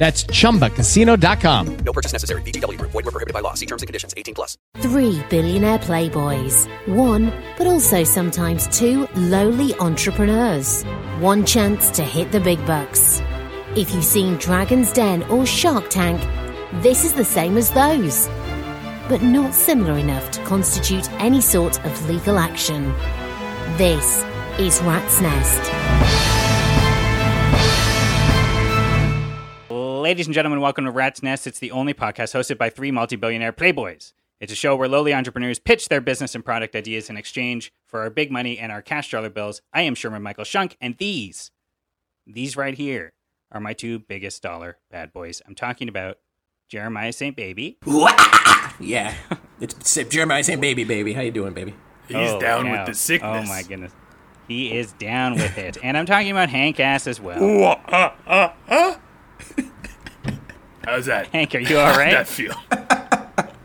That's chumbacasino.com. No purchase necessary. VGW Group. Void were prohibited by law. See terms and conditions. 18 plus. Three billionaire playboys. One, but also sometimes two lowly entrepreneurs. One chance to hit the big bucks. If you've seen Dragon's Den or Shark Tank, this is the same as those. But not similar enough to constitute any sort of legal action. This is Rat's Nest. Ladies and gentlemen, welcome to Rat's Nest. It's the only podcast hosted by three multi billionaire playboys. It's a show where lowly entrepreneurs pitch their business and product ideas in exchange for our big money and our cash dollar bills. I am Sherman Michael Shunk, and these, these right here, are my two biggest dollar bad boys. I'm talking about Jeremiah St. Baby. Yeah, it's Jeremiah St. "Baby, baby, how you doing, baby?" He's Oh, down now- with the sickness. Oh my goodness. He is down with it. And I'm talking about Hank Ass as well. Ooh, uh, uh, uh. How's that? Hank, are you all right? How'd that feel?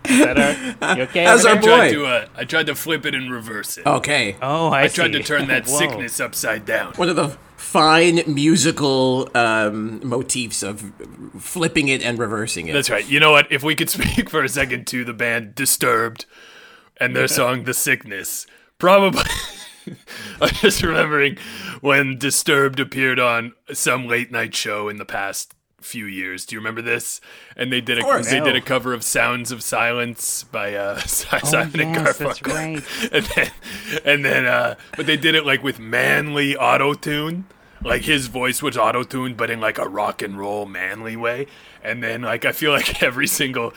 Is that our- you okay? How's our there? I tried boy? to, uh, I tried to flip it and reverse it. Okay, Oh, I, I tried see. to turn that Whoa. sickness upside down. one of the fine musical um, motifs of flipping it and reversing it. That's right. You know what? If we could speak for a second to the band Disturbed and their song The Sickness, probably. I'm just remembering when Disturbed appeared on some late night show in the past few years. Do you remember this? And they did a course. they did a cover of Sounds of Silence by uh, Simon and Oh, yes, that's Garfunkel. right. And then and then uh but they did it like with manly auto tune. Like his voice was auto tuned, but in like a rock and roll manly way. And then like I feel like every single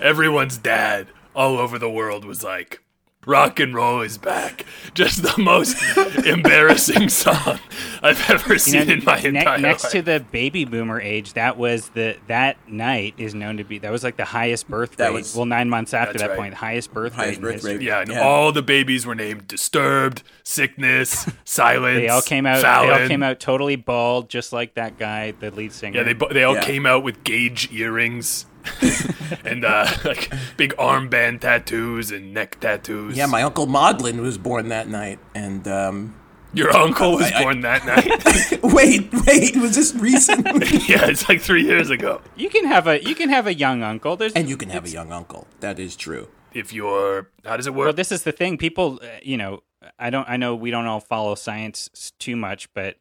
everyone's dad all over the world was like Rock and roll is back. Just the most embarrassing song I've ever You seen know, in my ne- entire next life. to the baby boomer age, that was the that night is known to be that was like the highest birth That rate. was- well, nine months after that right. point, highest birth Highest rate. in birth history. rate. yeah, and Yeah. all the babies were named Disturbed, Sickness, Silence. They all came out. They all came out totally bald, just like that guy, the lead singer. Yeah, they they all Yeah. came out with gauge earrings and uh, like big armband tattoos and neck tattoos. yeah, my uncle Maudlin was born that night, and um, your uncle was I- I- born that night. wait, wait, was this recent? yeah, it's like three years ago. you can have a you can have a young uncle. There's and you can have a young uncle. That is true. If you're, how does it work? Well, this is the thing. People, uh, you know, I don't. I know we don't all follow science too much, but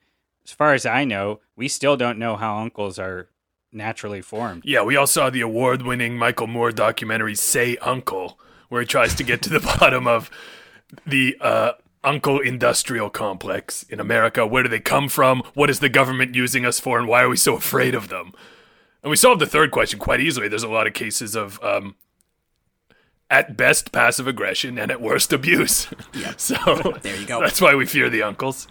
as far as I know, we still don't know how uncles are naturally formed. Yeah, we all saw the award winning Michael Moore documentary, Say Uncle, where he tries to get to the bottom of the uh, uncle industrial complex in America. Where do they come from? What is the government using us for? And why are we so afraid of them? And we solved the third question quite easily. There's a lot of cases of, um, at best, passive aggression and at worst, abuse. Yeah. so There you go. That's why we fear the uncles.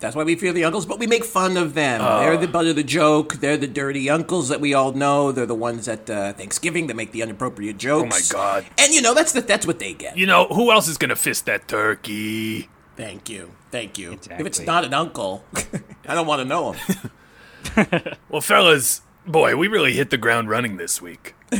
That's why we fear the uncles, but we make fun of them. They're the butt of the joke. They're the dirty uncles that we all know. They're the ones at uh, Thanksgiving that make the inappropriate jokes. Oh my God. And you know that's the, that's what they get. You know, who else is going to fist that turkey? Thank you, thank you. If it's not an uncle, I don't want to know him. Well, fellas, boy, we really hit the ground running this week.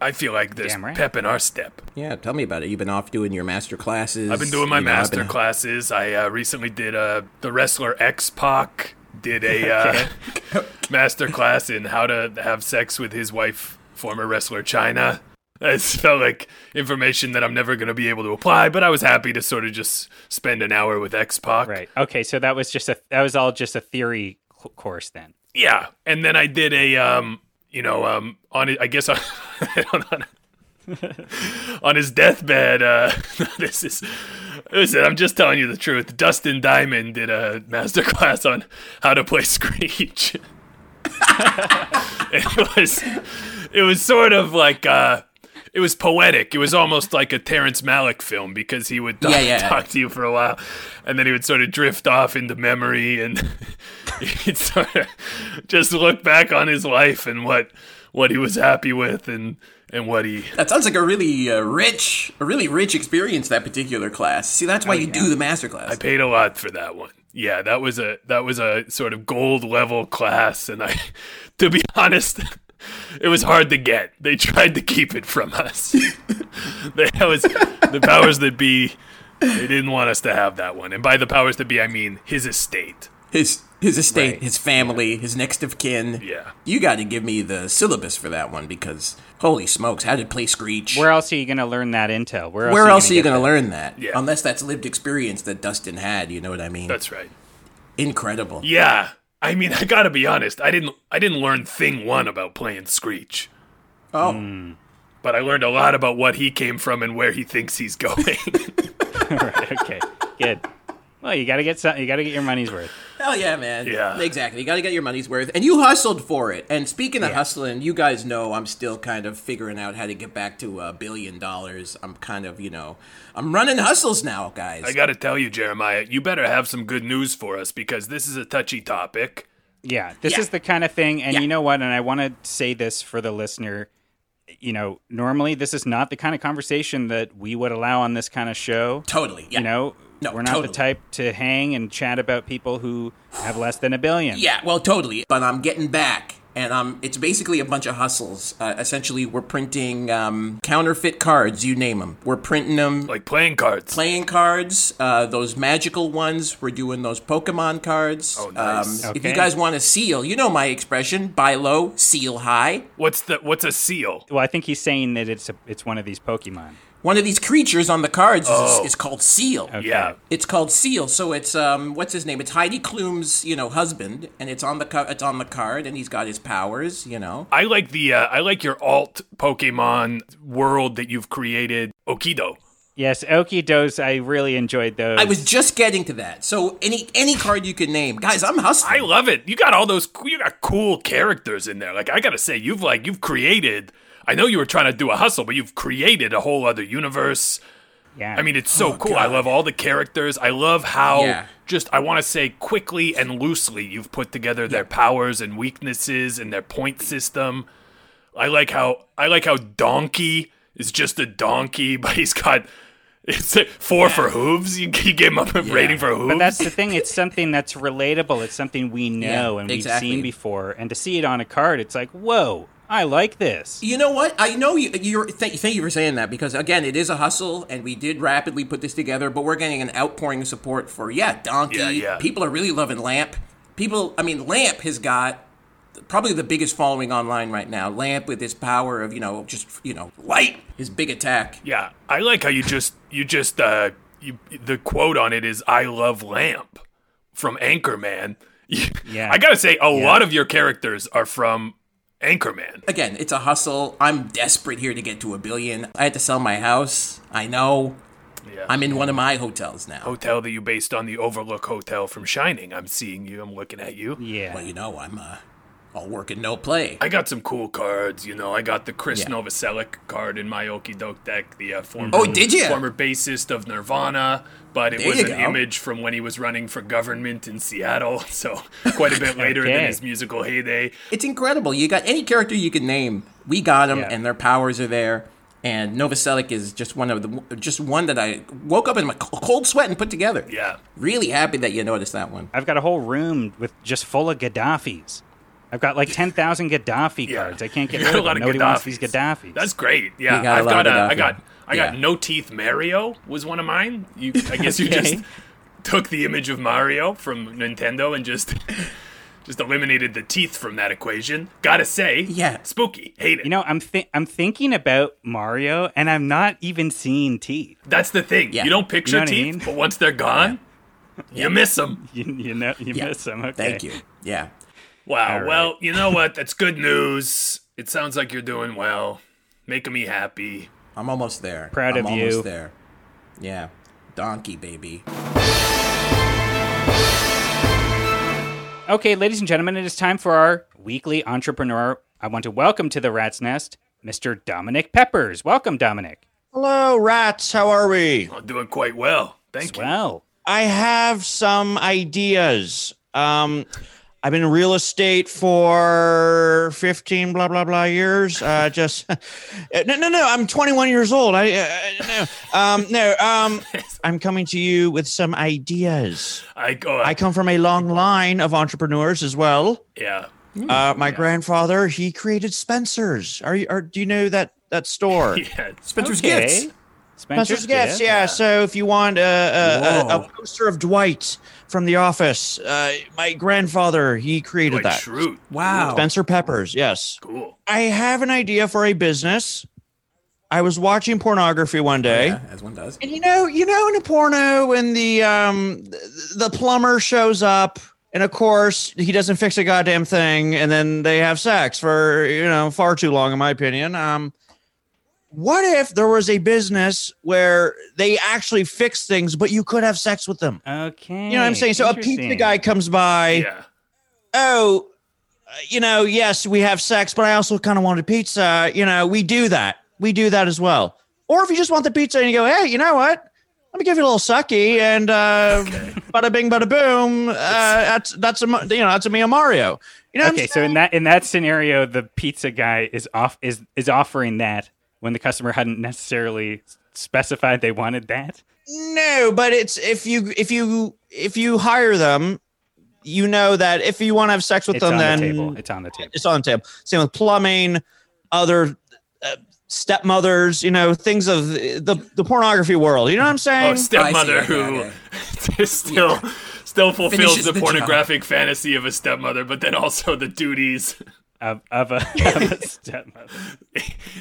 I feel like there's right. pep in our step. Yeah, tell me about it. You've been off doing your master classes. I've been doing my you know, master been- classes. I uh, recently did uh, the wrestler X Pac did a uh, master class in how to have sex with his wife, former wrestler Chyna. It felt like information that I'm never going to be able to apply, but I was happy to sort of just spend an hour with X Pac. Right. Okay. So that was just a that was all just a theory course then. Yeah, and then I did a um, you know, um, on. I guess I, I on his deathbed. Uh, this is listen. I'm just telling you the truth. Dustin Diamond did a masterclass on how to play Screech. it was it was sort of like uh, it was poetic. It was almost like a Terrence Malick film because he would talk, Yeah, yeah. talk to you for a while, and then he would sort of drift off into memory, and he'd sort of just look back on his life and what what he was happy with and and what he That sounds like a really uh, rich, a really rich experience. That particular class. See, that's why you do the master class. I paid a lot for that one. Yeah, that was a that was a sort of gold level class, and I, to be honest, it was hard to get. They tried to keep it from us. that was the powers that be. They didn't want us to have that one, and by the powers that be, I mean his estate. his his estate, Right. his family, his next of kin. Yeah. You got to give me the syllabus for that one because holy smokes, how did play Screech. Where else are you going to learn that intel? Where else, Where else are you going going to learn that? Yeah. Unless that's lived experience that Dustin had, you know what I mean? That's right. incredible. Yeah, I mean, I gotta be honest. I didn't I didn't learn thing one about playing Screech, Oh, hmm. but I learned a lot about what he came from and where he thinks he's going. right, okay, good. Well, you got to get some, you got to get your money's worth. Hell yeah, man. Yeah. Exactly. You got to get your money's worth. And you hustled for it. And speaking of hustling, you guys know I'm still kind of figuring out how to get back to a billion dollars. I'm kind of, you know, I'm running hustles now, guys. I gotta tell you, Jeremiah, you better have some good news for us because this is a touchy topic. Yeah, this Yeah. is the kind of thing, and Yeah. you know what? And I want to say this for the listener. You know, normally this is not the kind of conversation that we would allow on this kind of show. totally. Yeah. You know, No, we're not totally. the type to hang and chat about people who have less than a billion. Yeah, well, totally. But I'm getting back, and um, it's basically a bunch of hustles. Uh, essentially, we're printing um, counterfeit cards. You name them. We're printing them. Like playing cards. Playing cards, uh, those magical ones. We're doing those Pokemon cards. Oh, nice. Um, If you guys want to seal, you know my expression: buy low, seal high. What's the what's a seal? Well, I think he's saying that it's a, it's one of these Pokemon. One of these creatures on the cards is, Oh. is called Seal. Okay. Yeah. It's called Seal. So it's um, what's his name? It's Heidi Klum's, you know, husband, and it's on the co- it's on the card, and he's got his powers, you know. I like the uh, I like your alt Pokemon world that you've created, Okido. Yes, Okidos. I really enjoyed those. I was just getting to that. So any any card you can name, guys, I'm hustling. I love it. You got all those you got cool characters in there. Like I gotta say, you've like you've created. I know you were trying to do a hustle, but you've created a whole other universe. Yeah. I mean, it's so Oh, cool. I love all the characters. I love how Yeah. just I want to say quickly and loosely you've put together their powers and weaknesses and their point system. I like how I like how Donkey is just a donkey, but he's got it's like four for hooves. You, you gave him a rating for hooves. But that's the thing. It's something that's relatable. It's something we know Yeah, and we've exactly. seen before. And to see it on a card, it's like, whoa, I like this. You know what? I know you. You're, th- thank you for saying that because again, it is a hustle, and we did rapidly put this together. But we're getting an outpouring of support for yeah, Donkey. Yeah, yeah. People are really loving Lamp. People, I mean, Lamp has got probably the biggest following online right now. Lamp with his power of you know just you know light, his big attack. Yeah, I like how you just you just uh you the quote on it is I love lamp from Anchorman. Yeah. I gotta say a lot of your characters are from Anchorman. Again, it's a hustle. I'm desperate here to get to a billion. I had to sell my house. I know. Yeah. I'm in one of my hotels now. Hotel that you based on the Overlook Hotel from Shining. I'm seeing you. I'm looking at you. Yeah. Well, you know, I'm uh, all work and no play. I got some cool cards. You know, I got the Chris Yeah. Novoselic card in my Okie Doke deck. The uh, former Oh, did ya? former bassist of Nirvana, but it There was an go. image from when he was running for government in Seattle. So quite a bit later than his musical heyday. It's incredible. You got any character you can name. We got them, Yeah. and their powers are there. And Novoselic is just one of the just one that I woke up in my cold sweat and put together. Yeah. Really happy that you noticed that one. I've got a whole room with just full of Gaddafis. I've got like 10,000 Gaddafi Yeah. cards. I can't get You rid got of a lot them. of Nobody wants Gaddafis. these Gaddafis. That's great. Yeah, You got a I've lot got of a, I got I got Yeah. no teeth Mario was one of mine. You I guess you just took the image of Mario from Nintendo and just just eliminated the teeth from that equation. Gotta say, Yeah. spooky. Hate it. You know, I'm thi- I'm thinking about Mario, and I'm not even seeing teeth. That's the thing. Yeah. You don't picture You know what I teeth, mean? but once they're gone, you miss them. You, you know, you Yeah. miss them. Okay. Thank you. Yeah. Wow. All right. Well, you know what? That's good news. It sounds like you're doing well, making me happy. I'm almost there. Proud I'm of you. almost there. Yeah. Donkey baby. Okay, ladies and gentlemen, it is time for our weekly entrepreneur. I want to welcome to the Rat's Nest Mr. Dominic Peppers. Welcome, Dominic. Hello, rats. How are we? I'm doing quite well. Thank you. Well, I have some ideas. Um, I've been in real estate for 15 blah blah blah years. Uh, just no, no, no. I'm 21 years old. I uh, no, um, no. Um, I'm coming to you with some ideas. I go. I come from a long line of entrepreneurs as well. yeah. Uh, my grandfather he created Spencer's. Are you? Are, do you know that that store? Yeah. Spencer's okay. Gifts. Spencer's, Spencer's Gifts, yeah. So if you want a, a, a, a poster of Dwight from The Office, uh, my grandfather he created Like that. Schrute. Wow. Spencer Peppers, yes. Cool. I have an idea for a business. I was watching pornography one day. Yeah, as one does. And you know, you know, in a porno, when the um the, the plumber shows up, and of course he doesn't fix a goddamn thing, and then they have sex for you know far too long, in my opinion. Um, what if there was a business where they actually fix things, but you could have sex with them? Okay. You know what I'm saying? So a pizza guy comes by. Yeah. Oh, uh, you know, yes, we have sex, but I also kind of wanted pizza. You know, we do that. We do that as well. Or if you just want the pizza and you go, hey, you know what? Let me give you a little sucky and uh, bada bing, bada boom. Uh, that's that's a you know that's a Mia Mario. You know. Okay, so in that in that scenario, the pizza guy is off is is offering that when the customer hadn't necessarily specified they wanted that. No, but it's if you if you if you hire them, you know that if you want to have sex with It's them, on then the table. It's on the table. it's on the table. Same with plumbing, other uh, stepmothers, you know, things of the, the the pornography world. You know what I'm saying? Oh, stepmother okay, who okay. still still fulfills Finishes the the job. pornographic fantasy of a stepmother, but then also the duties, Of, of, a, of a stepmother.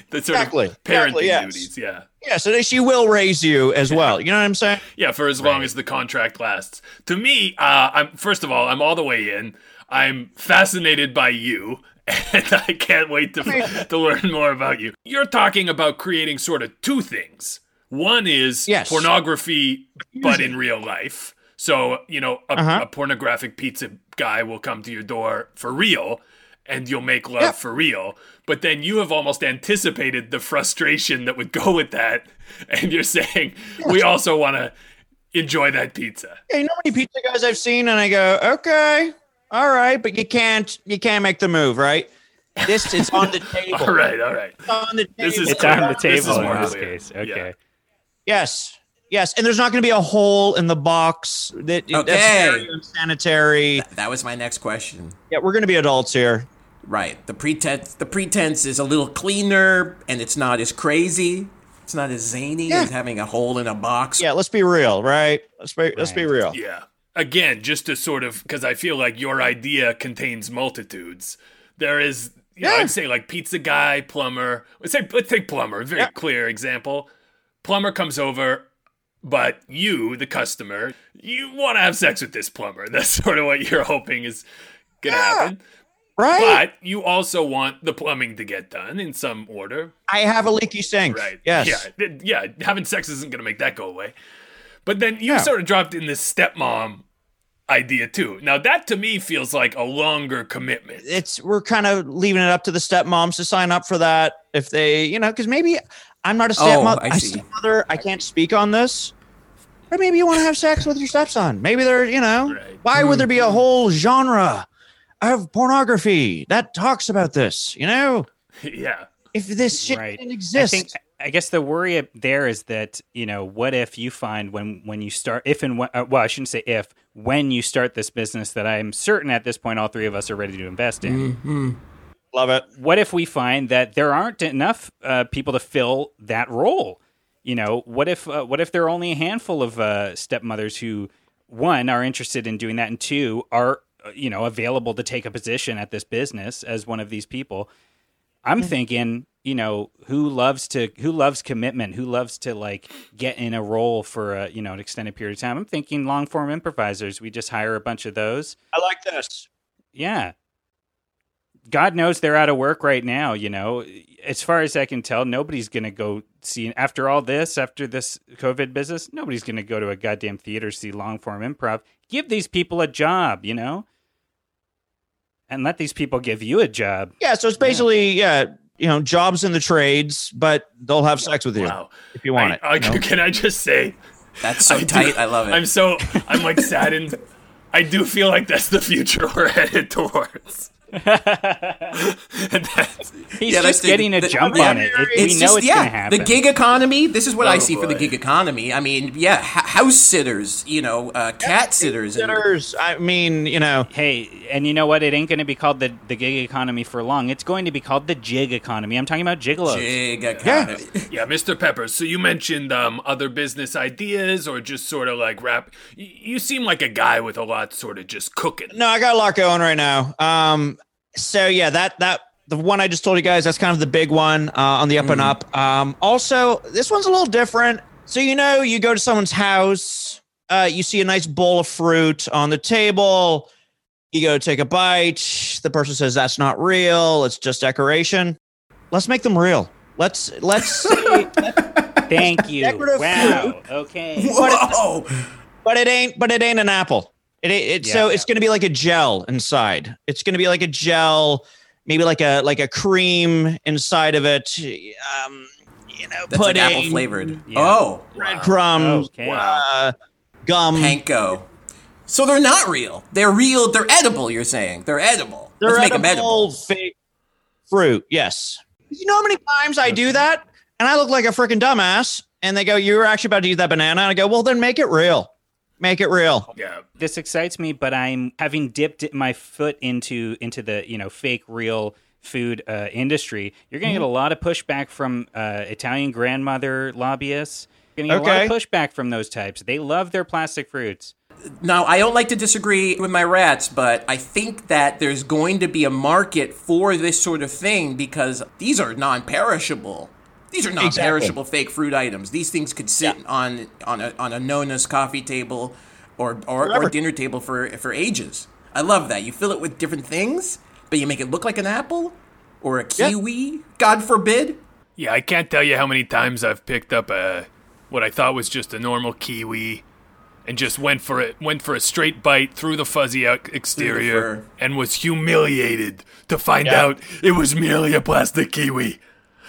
the sort Exactly. of parenting Exactly, yes. duties. Yeah. yeah, so they, she will raise you as well. You know what I'm saying? Yeah, for as long as the contract lasts. To me, uh, I'm first of all, I'm all the way in. I'm fascinated by you, and I can't wait to to learn more about you. You're talking about creating sort of two things. One is Yes. pornography, but in real life. So you know, a, Uh-huh. a pornographic pizza guy will come to your door for real. And you'll make love Yep. for real. But then you have almost anticipated the frustration that would go with that. And you're saying, we also want to enjoy that pizza. Yeah, you know how many pizza guys I've seen, and I go, okay, all right, but you can't you can't make the move, right? This is on the table. All right, all right. It's on the table. This is It's on the This is table more in this clear. case. Yeah. Okay. Yes. Yes, and there's not going to be a hole in the box. That that's Okay. very unsanitary. That was my next question. Yeah, we're going to be adults here. Right. The pretense the pretense is a little cleaner and it's not as crazy. It's not as zany Yeah. as having a hole in a box. Yeah, let's be real, right? Let's be let's be real. Yeah. Again, just to sort of, because I feel like your idea contains multitudes. There is, you know, Yeah. I'd say like pizza guy, plumber. Let's say, let's take plumber. Very Yeah. clear example. Plumber comes over, but you, the customer, you want to have sex with this plumber. That's sort of what you're hoping is gonna happen. Right? But you also want the plumbing to get done in some order. I have a leaky sink. Right. Yes. Yeah. Yeah. Having sex isn't going to make that go away. But then you Yeah. sort of dropped in this stepmom idea too. Now that to me feels like a longer commitment. It's we're kind of leaving it up to the stepmoms to sign up for that if they, you know, because maybe I'm not a Oh, stepmother. I I see. stepmother. I can't speak on this. But maybe you want to have sex with your stepson. Maybe there, you know, Right. why would hmm. there be a whole genre of pornography that talks about this? You know, yeah. if this shit Right. didn't I exist, think I guess the worry there is that you know what if you find when when you start if and when uh, well I shouldn't say if when you start this business that I'm certain at this point all three of us are ready to invest in. Mm-hmm. love it. What if we find that there aren't enough uh, people to fill that role? You know, what if uh, what if there are only a handful of uh, stepmothers who one are interested in doing that and two are Uh, you know available to take a position at this business as one of these people? I'm mm-hmm. thinking, you know, who loves to who loves commitment, who loves to like get in a role for a, you know, an extended period of time. I'm thinking long form improvisers. We just hire a bunch of those. I like this. Yeah. God knows they're out of work right now. You know, as far as I can tell, nobody's going to go see after all this, after this COVID business. Nobody's going to go to a goddamn theater see long form improv. Give these people a job, you know, and let these people give you a job. Yeah, so it's basically yeah, you know, jobs in the trades, but they'll have sex with you Wow. if you want I- it. I- you know? Can I just say, That's so do- tight. I love it. I'm so I'm like saddened. I do feel like that's the future we're headed towards. and that's, He's Yeah, that's just the- getting a the- jump yeah. on it. It- it's we know just it's yeah, going to happen. the gig economy. This is what I Oh, see for the gig economy. I mean, yeah, house sitters, you know, uh, cat sitters, and Sitters, I mean, you know, Hey, and you know what? It ain't going to be called the, the gig economy for long. It's going to be called the jig economy. I'm talking about gigolos. gig economy. yeah, Mr. Peppers. So you mentioned um, other business ideas, or just sort of like rap. y- You seem like a guy with a lot, sort of just cooking. no, I got a lot going right now. Um, so yeah, that that the one I just told you guys, that's kind of the big one uh, on the up and up. Um, also, this one's a little different. So you know, you go to someone's house, uh, you see a nice bowl of fruit on the table. You go take a bite. The person says that's not real. It's just decoration. Let's make them real. Let's let's. See Thank you. Decorative Wow. Okay. Whoa! but it ain't but it ain't an apple it, it, so Yeah. it's going to be like a gel inside it's going to be like a gel maybe like a like a cream inside of it um you know That's like apple flavored. Yeah. Oh, breadcrumbs Okay. uh, gum panko. So they're not real. They're real. They're edible. You're saying they're edible. they're Let's make them edible edible. fake fruit yes you know how many times i do that and i look like a freaking dumbass and they go you were actually about to eat that banana and i go well then make it real make it real Yeah, This excites me, but I'm having dipped my foot into into the you know fake real food uh, industry. You're going to get a lot of pushback from uh, Italian grandmother lobbyists. You're going to get a lot of pushback from those types. They love their plastic fruits. Now, I don't like to disagree with my rats, but I think that there's going to be a market for this sort of thing because these are non-perishable. These are non-perishable fake fruit items. These things could sit on on a on a Nona's coffee table or or, or dinner table for for ages. I love that. You fill it with different things, but you make it look like an apple or a Yeah. kiwi. God forbid. yeah. I can't tell you how many times I've picked up a what I thought was just a normal kiwi, and just went for it. Went for a straight bite through the fuzzy exterior, fur. and was humiliated to find Yeah. out it was merely a plastic kiwi.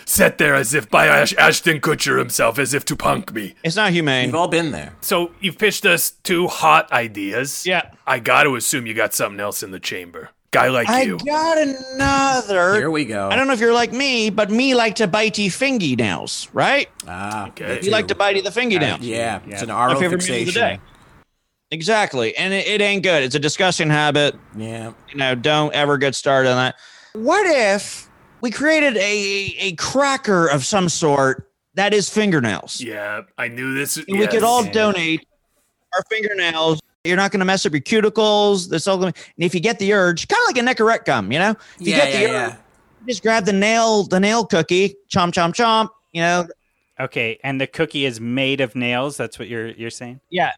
Set there as if by Ash- Ashton Kutcher himself, as if to punk me. it's not humane We've all been there. So you've pitched us two hot ideas. Yeah. I got to assume you got something else in the chamber. Guy like I you. got another. Here we go. I don't know if you're like me, but me like to bitey fingy nails, right? Ah, Okay. You like to bitey the fingy nails. yeah, it's an My oral favorite meal of the fixation. day. Exactly, and it, it ain't good. It's a disgusting habit. Yeah. You know, don't ever get started on that. What if we created a a cracker of some sort that is fingernails? Yeah, I knew this. And we could all donate our fingernails. You're not going to mess up your cuticles. This all. Gonna, and if you get the urge, kind of like a Nicorette gum, you know, if you Yeah, get the yeah, urge, yeah. just grab the nail, the nail cookie, chomp, chomp, chomp. You know, Okay, and the cookie is made of nails. That's what you're you're saying. yeah.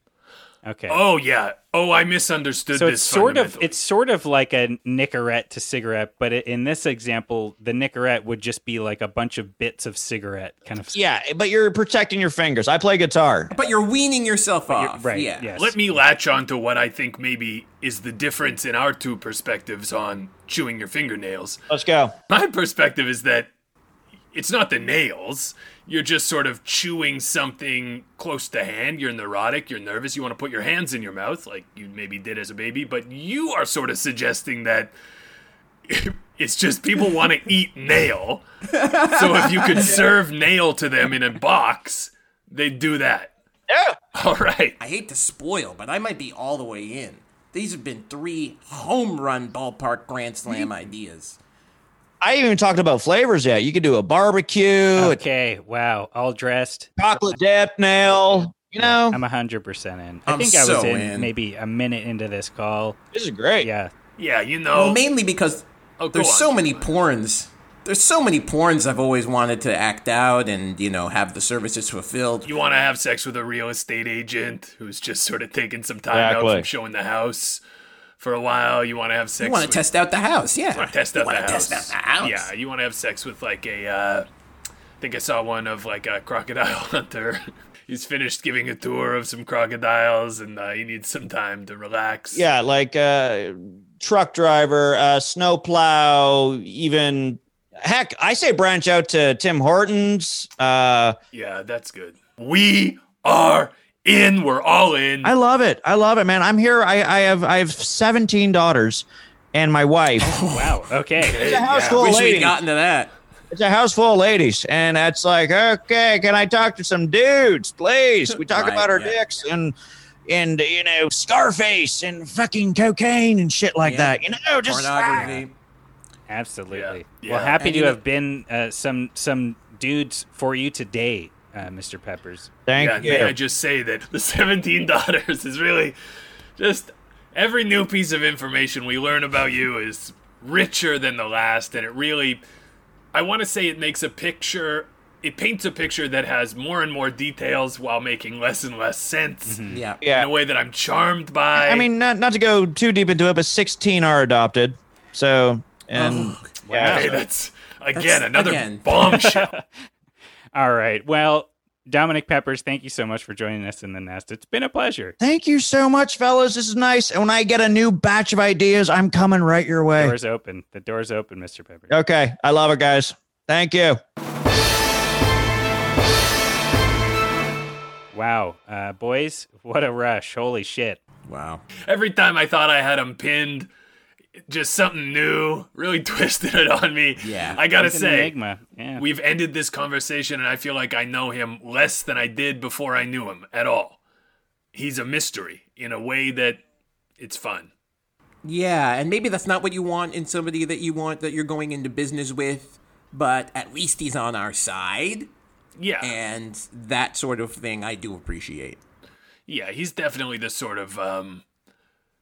Okay. Oh yeah. Oh, I misunderstood so this. it's sort of it's sort of like a Nicorette to cigarette, but it, in this example, the Nicorette would just be like a bunch of bits of cigarette kind of. Yeah, but you're protecting your fingers. I play guitar. But you're weaning yourself You're- off. right. Yeah. Yes. Let me latch on to what I think maybe is the difference in our two perspectives on chewing your fingernails. Let's go. My perspective is that it's not the nails. You're just sort of chewing something close to hand. You're neurotic. You're nervous. You want to put your hands in your mouth like you maybe did as a baby. But you are sort of suggesting that it's just people want to eat nail. So if you could serve nail to them in a box, they'd do that. Yeah. All right. I hate to spoil, but I might be all the way in. These have been three home run ballpark grand slam ideas. I haven't even talked about flavors yet. You could do a barbecue, Okay. Wow. All dressed. chocolate dip nail. You know, I'm hundred percent in. I I'm think I was so in, in. maybe a minute into this call. this is great. Yeah. Yeah, you know. Well, mainly because Oh, there's on. so many porns. There's so many porns I've always wanted to act out and, you know, have the services fulfilled. You want to have sex with a real estate agent who's just sort of taking some time out from showing the house. For a while. You want to have sex. You want to test out the house, yeah. want to test You out the wanna house. test out the house. Yeah, you want to have sex with like a. Uh, I think I saw one of like a crocodile hunter. He's finished giving a tour of some crocodiles, and uh, he needs some time to relax. Yeah, like uh, truck driver, uh, snowplow, even heck, I say branch out to Tim Hortons. Uh, yeah, that's good. We are in. We're all in. I love it. I love it, man. I'm here. I, I have I have 17 daughters and my wife. Wow. Okay. It's a house full of Wish we'd ladies. gotten to that. It's a house full of ladies, and it's like, okay, can I talk to some dudes, please? We talk Right, about our yeah. dicks and and you know Scarface and fucking cocaine and shit like Yeah. that. You know, just Pornography. Absolutely. Yeah, Well, happy And to you know- have been uh, some some dudes for you today, uh, Mr. Peppers. thank yeah, you. may I just say that the 17 daughters is really just every new piece of information we learn about you is richer than the last, and it really, I want to say it makes a picture. It paints a picture that has more and more details while making less and less sense Yeah. yeah. in a way that I'm charmed by. I mean, not not to go too deep into it, but 16 are adopted. So and yeah, Hey, that's again That's- another again. bombshell. All right. Well, Dominic Peppers, thank you so much for joining us in the nest. It's been a pleasure. thank you so much, fellas. This is nice. And when I get a new batch of ideas, I'm coming right your way. The Doors open. The door's open, Mr. Peppers. Okay, I love it, guys. Thank you. Wow. Uh, boys, what a rush. Holy shit. Wow. Every time I thought I had him pinned, just something new really twisted it on me. Yeah. I gotta say. Yeah. we've ended this conversation, and I feel like I know him less than I did before I knew him at all. He's a mystery in a way that it's fun. Yeah, and maybe that's not what you want in somebody that you want that you're going into business with, but at least he's on our side, Yeah, and that sort of thing I do appreciate. yeah, he's definitely the sort of um,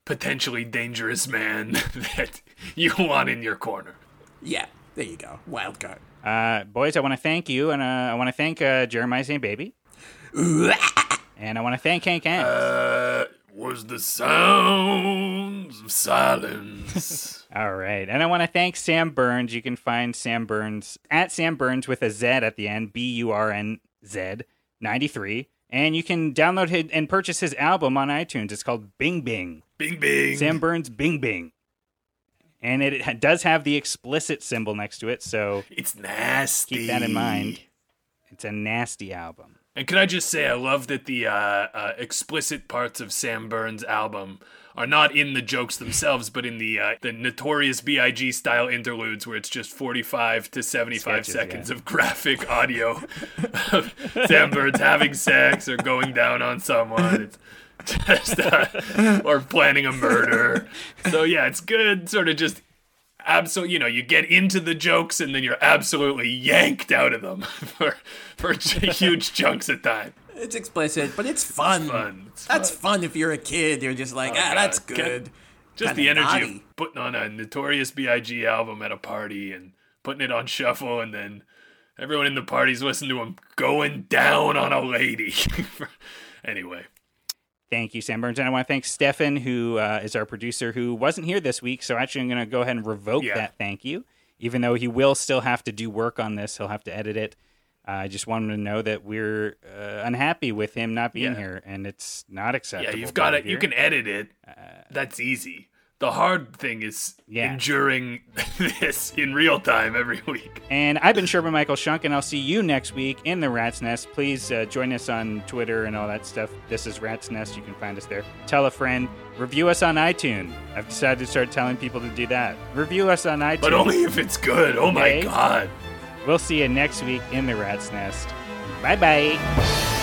potentially dangerous man that you want in your corner. Yeah, there you go. Wild card. Uh, boys, I want to thank you, and uh, I want to thank uh, Jeremiah St. Baby. and I want to thank Hank Hank. Uh, was the sounds of silence. All right. And I want to thank Sam Burns. You can find Sam Burns at Sam Burns with a Z at the end, B U R N Z 93. And you can download and purchase his album on iTunes. It's called Bing Bing. Bing bing. Sam Burns Bing Bing. And it, ha- does have the explicit symbol next to it, so It's nasty. keep that in mind. It's a nasty album. And can I just say, I love that the uh, uh, explicit parts of Sam Burns' album are not in the jokes themselves, but in the uh, the notorious Big style interludes, where it's just forty five to seventy five seconds yeah. of graphic audio of Sam Burns having sex or going down on someone. It's just uh, or planning a murder. So yeah, it's good. Sort of just absolutely, you know, you get into the jokes and then you're absolutely yanked out of them for for huge chunks of time. It's explicit, but it's fun. fun. It's That's fun if you're a kid. You're just like, Oh, ah, God. that's good. Just Kinda the energy naughty. of putting on a Notorious B.I.G. album at a party and putting it on shuffle, and then everyone in the party's listening to him going down on a lady. anyway, Thank you, Sam Burns. And I want to thank Stefan, who uh, is our producer, who wasn't here this week. So actually, I'm going to go ahead and revoke Yeah. that thank you. Even though he will still have to do work on this, he'll have to edit it. Uh, I just want him to know that we're uh, unhappy with him not being Yeah. here, and it's not acceptable. yeah, you've got it. You can edit it. That's easy. The hard thing is Yeah. enduring this in real time every week. And I've been Sherman Michael Shunk, and I'll see you next week in the Rat's Nest. Please uh, join us on Twitter and all that stuff. This is Rat's Nest. You can find us there. Tell a friend. Review us on iTunes. I've decided to start telling people to do that. Review us on iTunes. But only if it's good. Oh my god. We'll see you next week in the Rat's Nest. Bye bye.